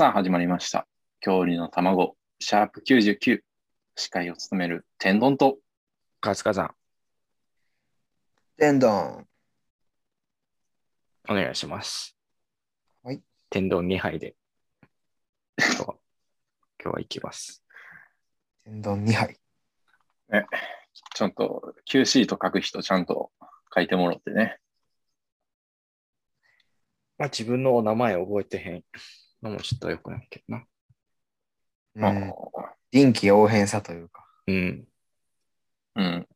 さあ、始まりました。恐竜の卵、シャープ99。司会を務める天丼と、勝川さん、天丼。お願いします。はい。天丼2杯で、今日は今日は行きます。天丼2杯。ちょっと Q シート書く人ちゃんと書いてもらってね。まあ自分のお名前覚えてへんのもちょっとよくないけどな。うん。臨機応変さというか。うん。うん。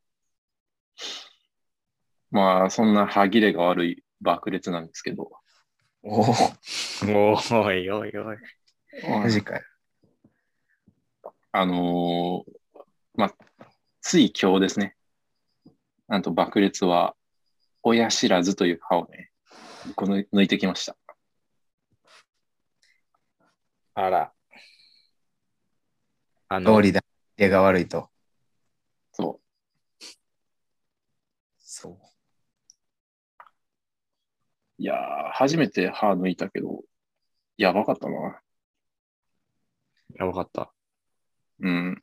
まあ、そんな歯切れが悪い爆裂なんですけど。おお、おいおいおい。マジかよ。あのーまあ、つい今日ですね。なんと爆裂は、親知らずという歯をね、この抜いてきました。あら。あの通、りだ。手が悪いと。そそう。う。いやー、初めて歯抜いたけど、やばかったな。やばかった。うん。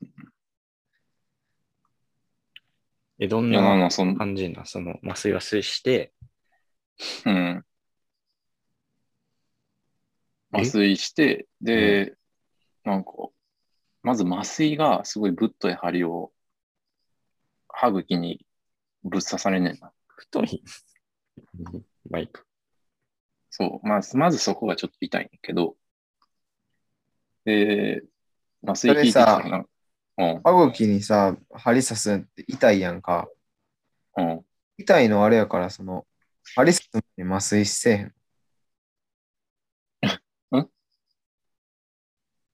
え、どんな感じな、その麻酔麻酔して、うん。え？麻酔して、で、なんか、まず麻酔がすごいぶっとい針を歯茎にぶっ刺されんねんな。太い。マイク。そう。まず、まずそこがちょっと痛いんだけど、で、麻酔効いてきたらな、うん、歯茎にさ、針刺すって痛いやんか。うん。痛いのあれやから、その、針刺すのに麻酔せえへん。ん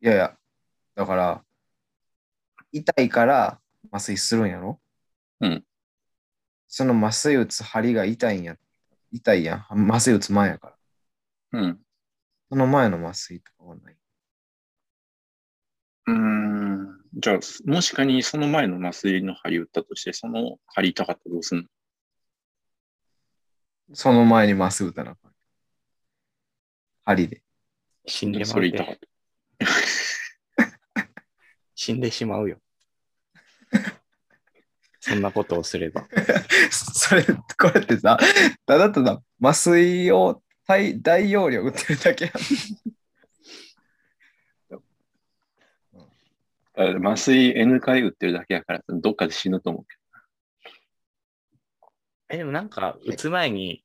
いやいや、だから、痛いから麻酔するんやろ？うん。その麻酔打つ針が痛いんや。痛いやん。麻酔打つ前やから。うん。その前の麻酔とかはない。うーん。じゃあ、もし仮にその前の麻酔の針打ったとして、その針痛かったらどうすんの？その前に麻酔打たなあかん。針で。死んでまそうれ痛かっで。死んでしまうよ。そんなことをすれば。それ、これってさ、ただただ麻酔を大大容量打ってるだけや麻酔 N 回打ってるだけやから、どっかで死ぬと思うけえ、でもなんか、打つ前に、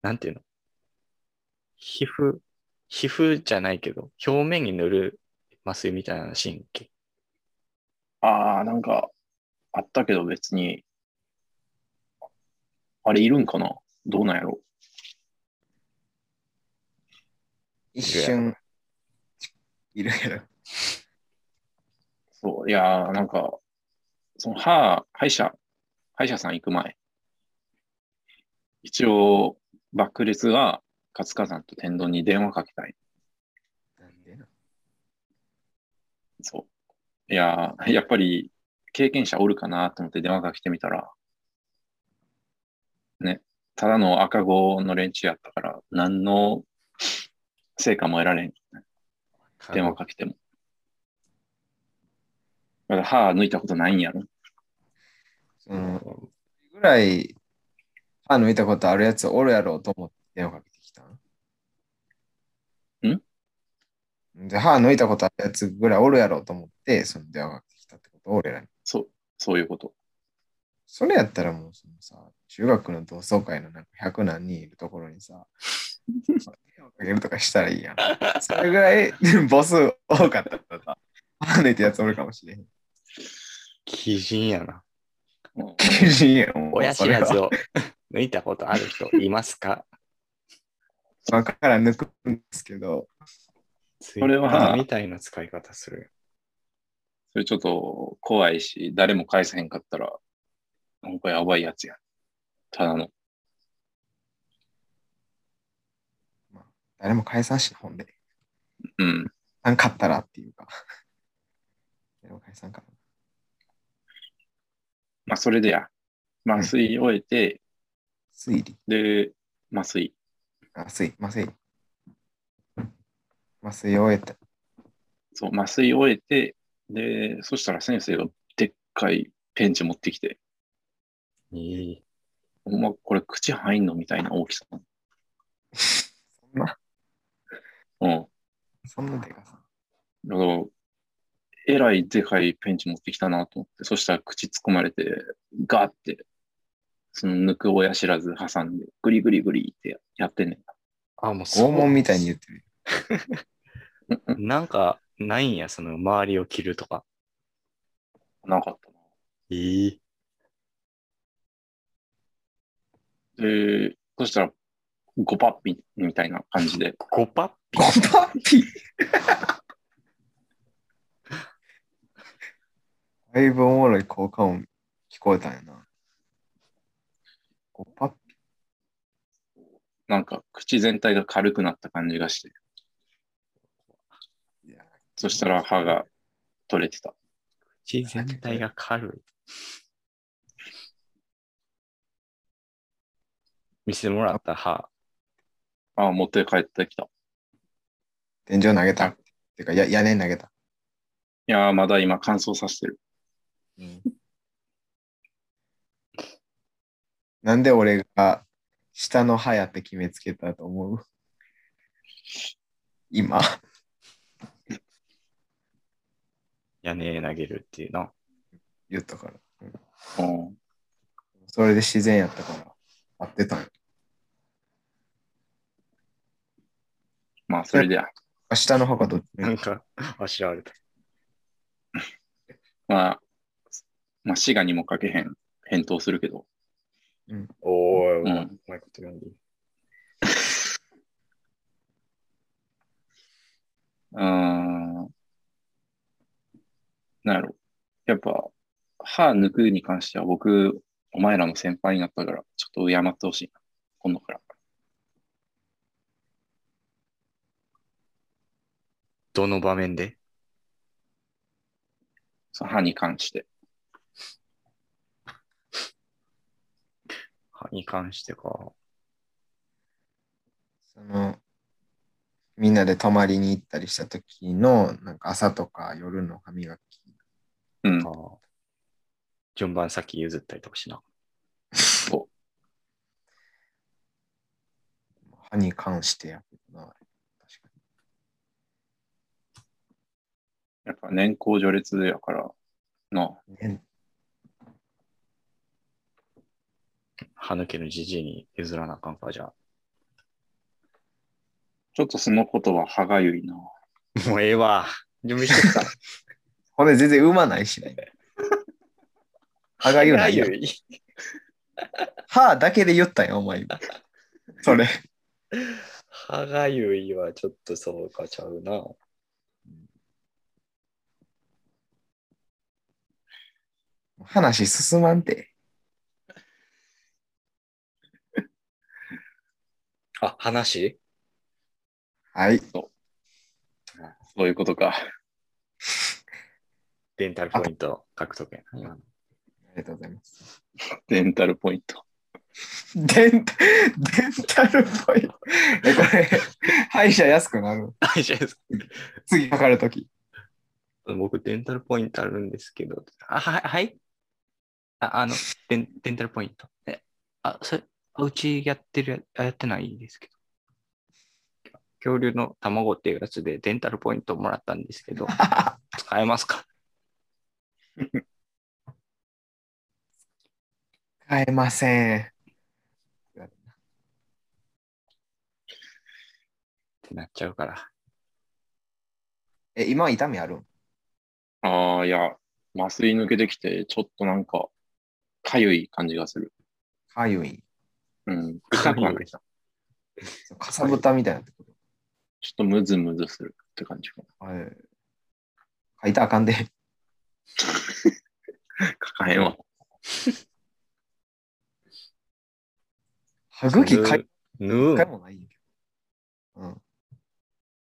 なんていうの？皮膚、皮膚じゃないけど、表面に塗る麻酔みたいなシーンっけ？ど。ああ、なんか、あったけど別に、あれいるんかな？どうなんやろ？一瞬、いるやろ。そう、いやー、なんか、その歯、歯医者、歯医者さん行く前、一応、爆裂が活火山と天丼に電話かけたい。なんでなそう。いやー、やっぱり経験者おるかなと思って電話かけてみたら、ね、ただの赤子の連中やったから、何の成果も得られん。電話かけても。まだ歯抜いたことないんやろ？そのぐらい歯抜いたことあるやつおるやろうと思って電話かけてきたんで歯抜いたことあるやつぐらいおるやろうと思って、その電話かけてきたってこと俺らに。そう、そういうこと。それやったらもうそのさ、中学の同窓会のなんか100何人いるところにさ、電話かけるとかしたらいいやん。それぐらい 母数多かったらさ、歯抜いたやつおるかもしれへん。鬼人やな。うん厳しいやん。親知らずを抜いたことある人いますか？今から抜くんですけど、それはみたいな使い方する。それちょっと怖いし、誰も返せへんかったら、なんかやばいやつや。ただの。誰も返さんし、ほんで。うん。なんかったらっていうか。誰も返さんから。まあ、それでや。麻酔終えて、推理。で、麻酔。あ、水、麻酔。麻酔を終えて。そう、麻酔終えて、で、そしたら先生がでっかいペンチ持ってきて、ええほんま、これ口入んのみたいな大きさ。そんな、うん。そんなでかさ。だから、えらいでかいペンチ持ってきたなと思って、そしたら口突っ込まれて、ガーって、その抜く親知らず挟んで、グリグリグリってやってんねんあ、もう拷問みたいに言ってる。なんか、ないんや、その周りを切るとか。なかったええな。で、そしたら、ゴパッピみたいな感じで、ゴパッピ？ゴパッピ？だいぶおもろい効果音聞こえたんやな。ゴパッピなんか口全体が軽くなった感じがして、そしたら歯が取れてた。口全体が軽い。見せてもらった歯。ああ、持って帰ってきた。天井投げた？てか、や屋根投げた？いやー、まだ今乾燥させてる。なんで俺が下の歯やって決めつけたと思う？今。屋根投げるっていうな。言ったから。うん。それで自然やったから、合ってたんよまあ、それで、下の歯がどっち？なんか、あしらわれた。まあ、まあ、滋賀にもかけへん、返答するけど、おーい、うんうまいこと読んで。うーん。なんやろ。やっぱ、歯抜くに関しては僕、お前らの先輩になったから、ちょっと敬ってほしいな。今度から。どの場面で？その歯に関して。歯に関してか。その、みんなで泊まりに行ったりした時の、なんか朝とか夜の歯磨き。うん。あ順番先譲ったりとかしな。そ歯に関してやけどな。確かやっぱ年功序列やから、なに。ね歯抜けのじじいに譲らなあかんか、じゃあ。ちょっとその言葉歯がゆいな。もうええわ。準備してきた。ほんで全然産まないしね。歯が言うない。歯だけで言ったよ、お前今。それ。歯がゆいはちょっとそうかちゃうな。話進まんて。あ、話？はい。そういうことか。デンタルポイント獲得やな。ありがとうございます。デンタルポイント。デンタ、デンタルポイント。え、これ、歯医者安くなる？はい、じゃあ次かかるとき。僕、デンタルポイントあるんですけど。あ、はい、はい。ああのデン、デンタルポイント。え、あ、それ、あうちやってるやってないですけど。恐竜の卵っていうやつでデンタルポイントもらったんですけど、使えますか？買えません。ってなっちゃうから。え、今痛みあるん？ああ、いや、麻酔抜けてきて、ちょっとなんか、かゆい感じがする。かゆい？うん。痛くはない。ちょそうかさぶたみたいなってこと？っとムズムズするって感じかはい。書いたらあかんで。な。かかへんわ。歯茎かい縫う一回もないんやけど。うん。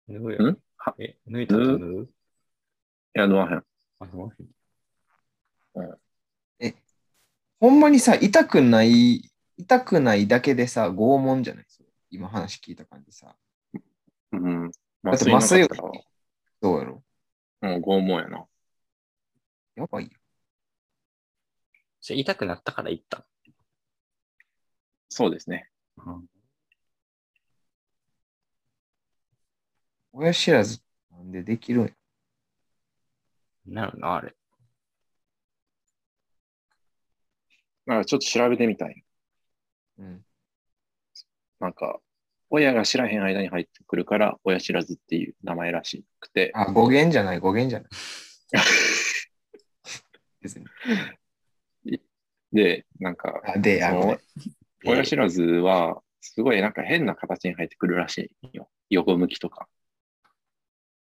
縫うよ。ん？はえ、縫いたと縫う？いや、どわへん。あのほんまにさ、痛くない、痛くないだけでさ、拷問じゃない？今話聞いた感じさ。うん。だって麻酔なかったら、どうやろ？もう拷問やな。やばいよ。それ痛くなったから行ったそうですね。の。親知らずなんでできるん？や。なるな、あれ。だからちょっと調べてみたい。うん。なんか、親が知らへん間に入ってくるから、親知らずっていう名前らしくて、あ、語源じゃない、語源じゃない。別に。で、なんか、あ、で、あ、その親知らずは、すごいなんか変な形に入ってくるらしいよ。横向きとか。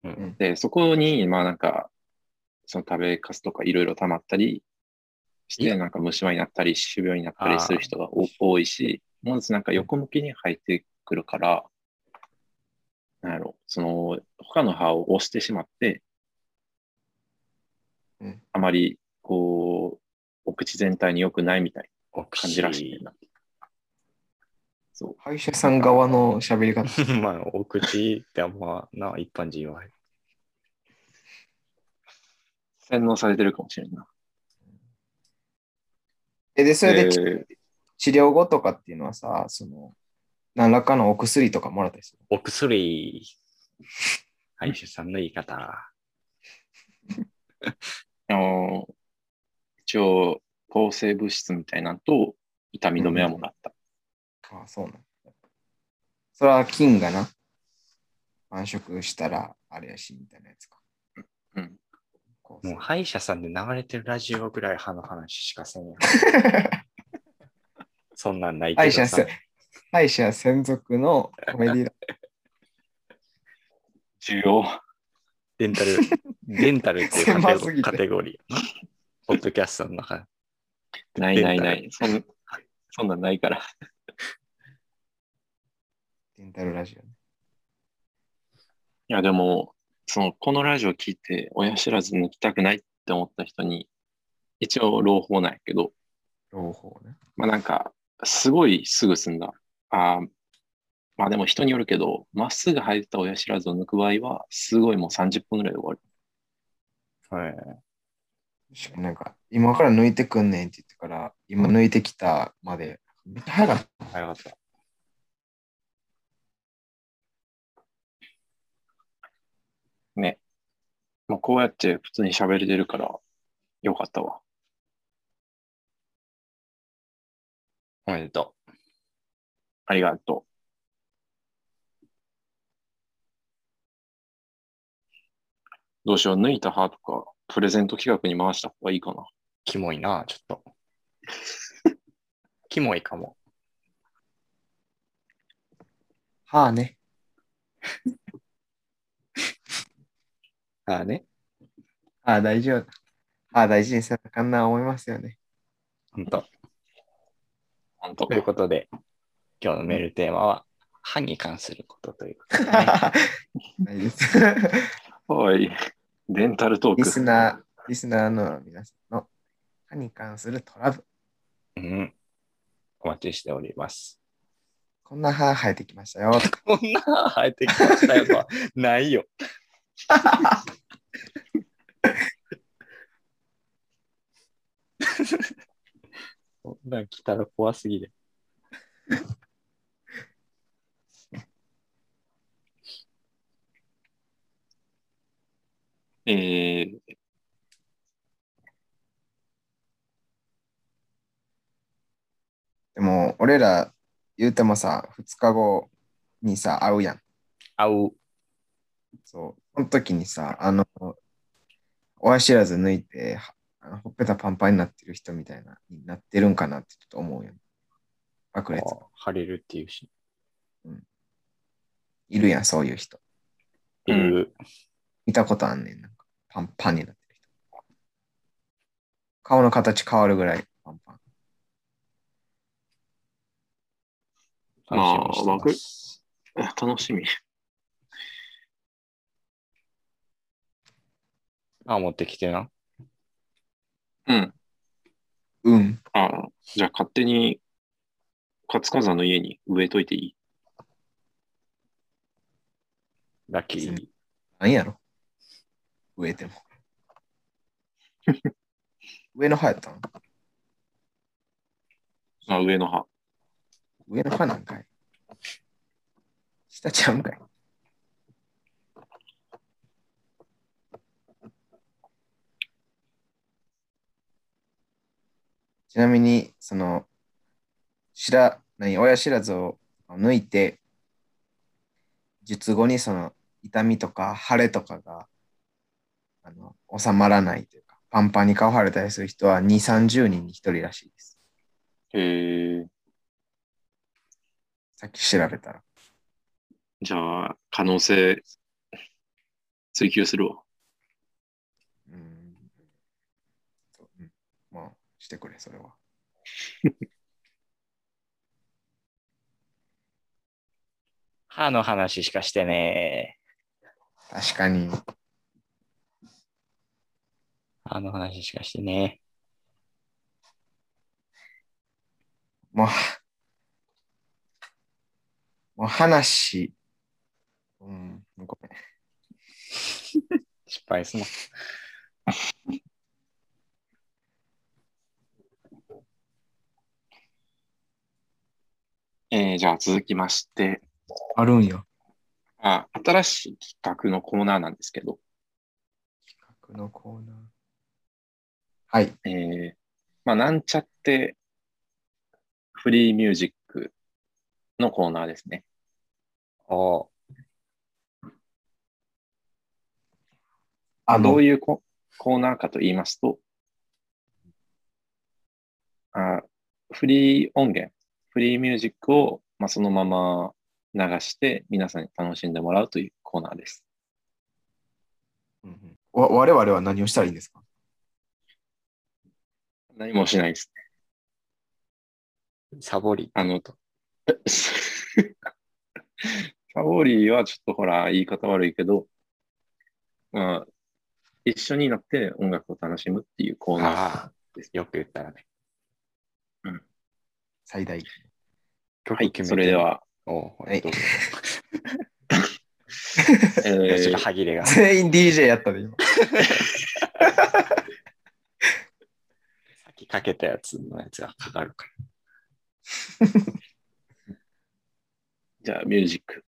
うん。で、そこに、まあなんか、その食べかすとかいろいろ溜まったりして、なんか虫歯になったり、歯周病になったりする人がお多いし、まずなんか横向きに入ってくるから、なんやろ、その、他の歯を押してしまって、うん。あまり、こう、お口全体に良くないみたいおな感じらしいね。そう。歯医者さん側の喋り方。まあ、お口ってあんまな、一般人は。洗脳されてるかもしれんな。え、で、それでで治療後とかっていうのはさ、その、何らかのお薬とかもらったりする。お薬。歯医者さんの言い方。あの、一応、抗生物質みたいなのと、痛み止めはもらった。あそうなんだ。それは菌がな、繁殖したらあれやし、みたいなやつか。うん。もう歯医者さんで流れてるラジオぐらい歯の話しかせんやん。そんなんないけどさ歯医者せ。歯医者専属のコメディラ需要。デンタル、デンタルっていうカテゴ リー。ポッドキャストの中で。ないないない。そんそんなんないから。デンタルラジオね。いや、でも、その、このラジオ聞いて、親知らず抜きたくないって思った人に、一応、朗報なんやけど、朗報ね。まあなんか、すごいすぐ済んだ。あーまあでも人によるけど、まっすぐ生えてた親知らずを抜く場合は、すごいもう30分ぐらいで終わる。はい。確かになんか、今から抜いてくんねんって言ってから、今抜いてきたまで、めっちゃ早かった。早かった。ね。もうこうやって普通に喋れてるから、よかったわ。おめでとありがとう。どうしよう、抜いた歯とか、プレゼント企画に回した方がいいかな。う。キモいな、ちょっと。キモいかも。はあね。ああね。ああ、大丈夫。ああ、大事にせなあかんな思いますよね。ほんと。本当ということで、今日のメールテーマは、歯に関することということでね、ないです。はい。デンタルトーリスク。ナー、リスナーの皆さんの歯に関するトラブル。うん。お待ちしております。こんな歯生えてきましたよ。こんな歯生えてきましたよ ないよ。こんなん来たら怖すぎる。えー、でも、俺ら言うてもさ、2日後にさ、会うやん。合う。そう。その時にさ、あの、親知らず抜いて、はあのほっぺたパンパンになってる人みたいな、になってるんかなってちょっと思うよ。爆裂。腫れるっていうし。いるやん、そういう人。いる。見たことあんねん。なパンパンになってる人。顔の形変わるぐらいパンパン。まあ楽しみにしてます楽しみ。あ、持ってきてな。うん。うん。あじゃあ勝手に、活火山の家に植えといていい？ラッキー。なんやろ植えても。上の歯やったのあ、上の歯。上の歯なんかい下ちゃうんかいちなみに、その、知ら、何、親知らずを抜いて、術後にその痛みとか腫れとかがあの収まらないというか、パンパンに顔腫れたりする人は2、30人に1人らしいです。へえ。さっき調べたら。じゃあ、可能性追求するわ。うん。そううん、まあ、してくれ、それは。歯の話しかしてね確かに。歯の話しかしてねもう、もう話、うん、ごめん。失敗すな。えーじゃあ続きまして、あるんや。あ、新しい企画のコーナーなんですけど、企画のコーナー。はい。えーまあ、なんちゃってフリーミュージックのコーナーですね。おあのどう、いうココーナーかと言いますと、あフリー音源、フリーミュージックを、まあ、そのまま流して皆さんに楽しんでもらうというコーナーです。うんうんわ我々は何をしたらいいんですか？何もしないですね。サボり。あの、サボリーはちょっとほら、言い方悪いけど、まあ、一緒になって音楽を楽しむっていうコーナー。ああ、よく言ったらね。最大。はい、それで。は、おうはいどうぞ えいやちょっとー歯切れが。全員 DJ やったで、今。かけたやつのやつがかかるか じゃあ、ミュージック。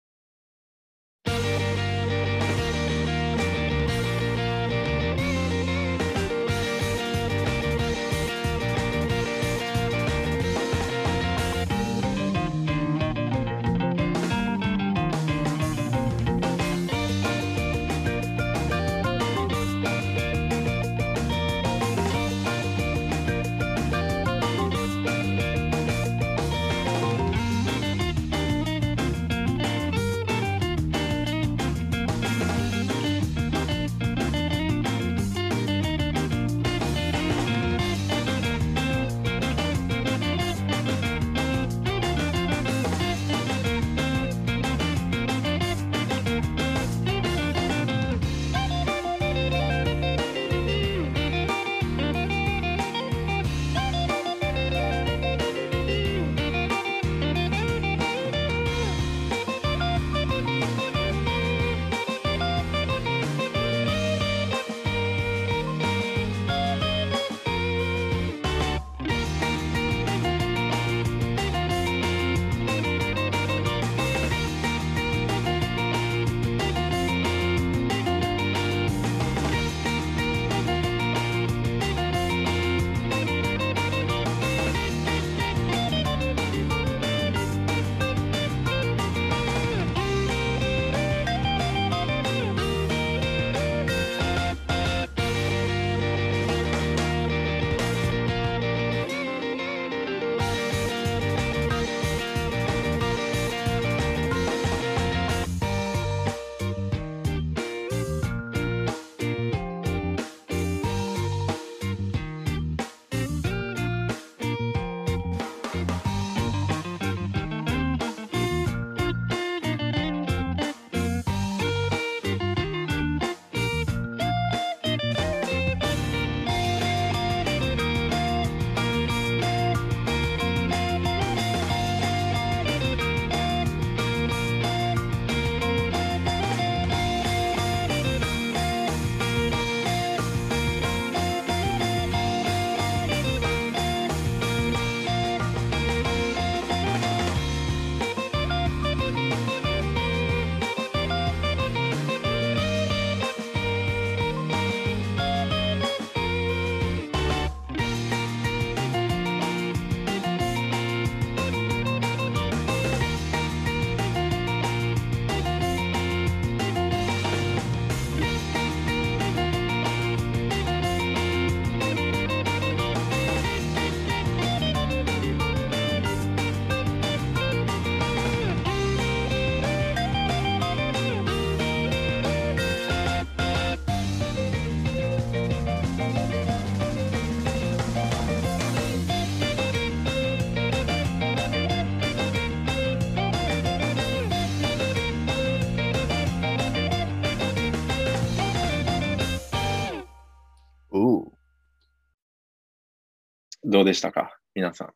どうでしたか？皆さん。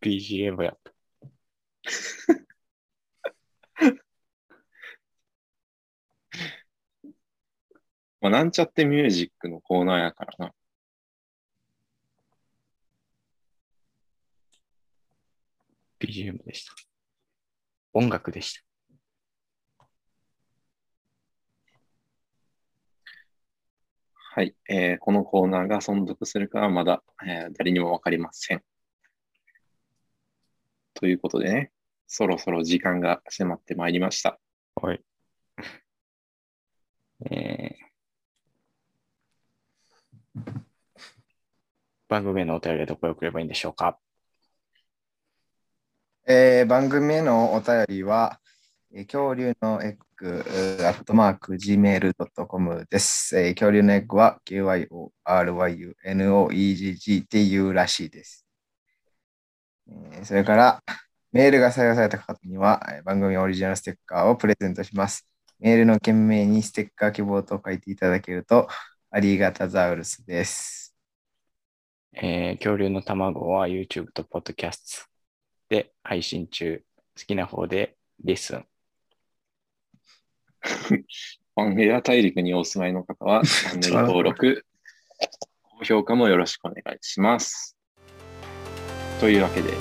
BGM やった。まあ、なんちゃってミュージックのコーナーやからな。BGM でした。音楽でした。はい、えーこのコーナーが存続するかはまだ、えー誰にもわかりません。ということでね、そろそろ時間が迫ってまいりました。はい。えー番組へのお便りはどこへ送ればいいんでしょうか？えー番組へのお便りは、えー恐竜のエッグ、アットマーク、gmail.com です。えー恐竜のエッグは KYORYUNOEGG っていうらしいです。えーそれから、メールが採用された方には、え番組オリジナルステッカーをプレゼントします。メールの件名にステッカー希望と書いていただけると、ありがたザウルスです。えー恐竜の卵は YouTube と Podcast で配信中。好きな方でリスン。パンフェア大陸にお住まいの方は、チャンネル登録、高評価もよろしくお願いします。というわけで、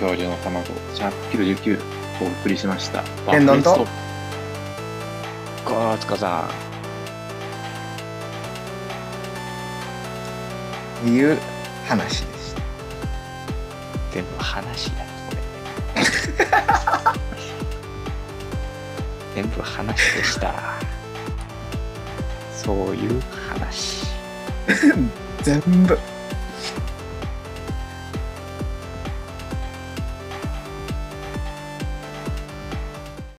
恐竜の卵、シャープ99お送りしました。天丼とバッフレスゴーツカさん。いう話でした。全部話だ、これ。全部話でした。そういう話。全部。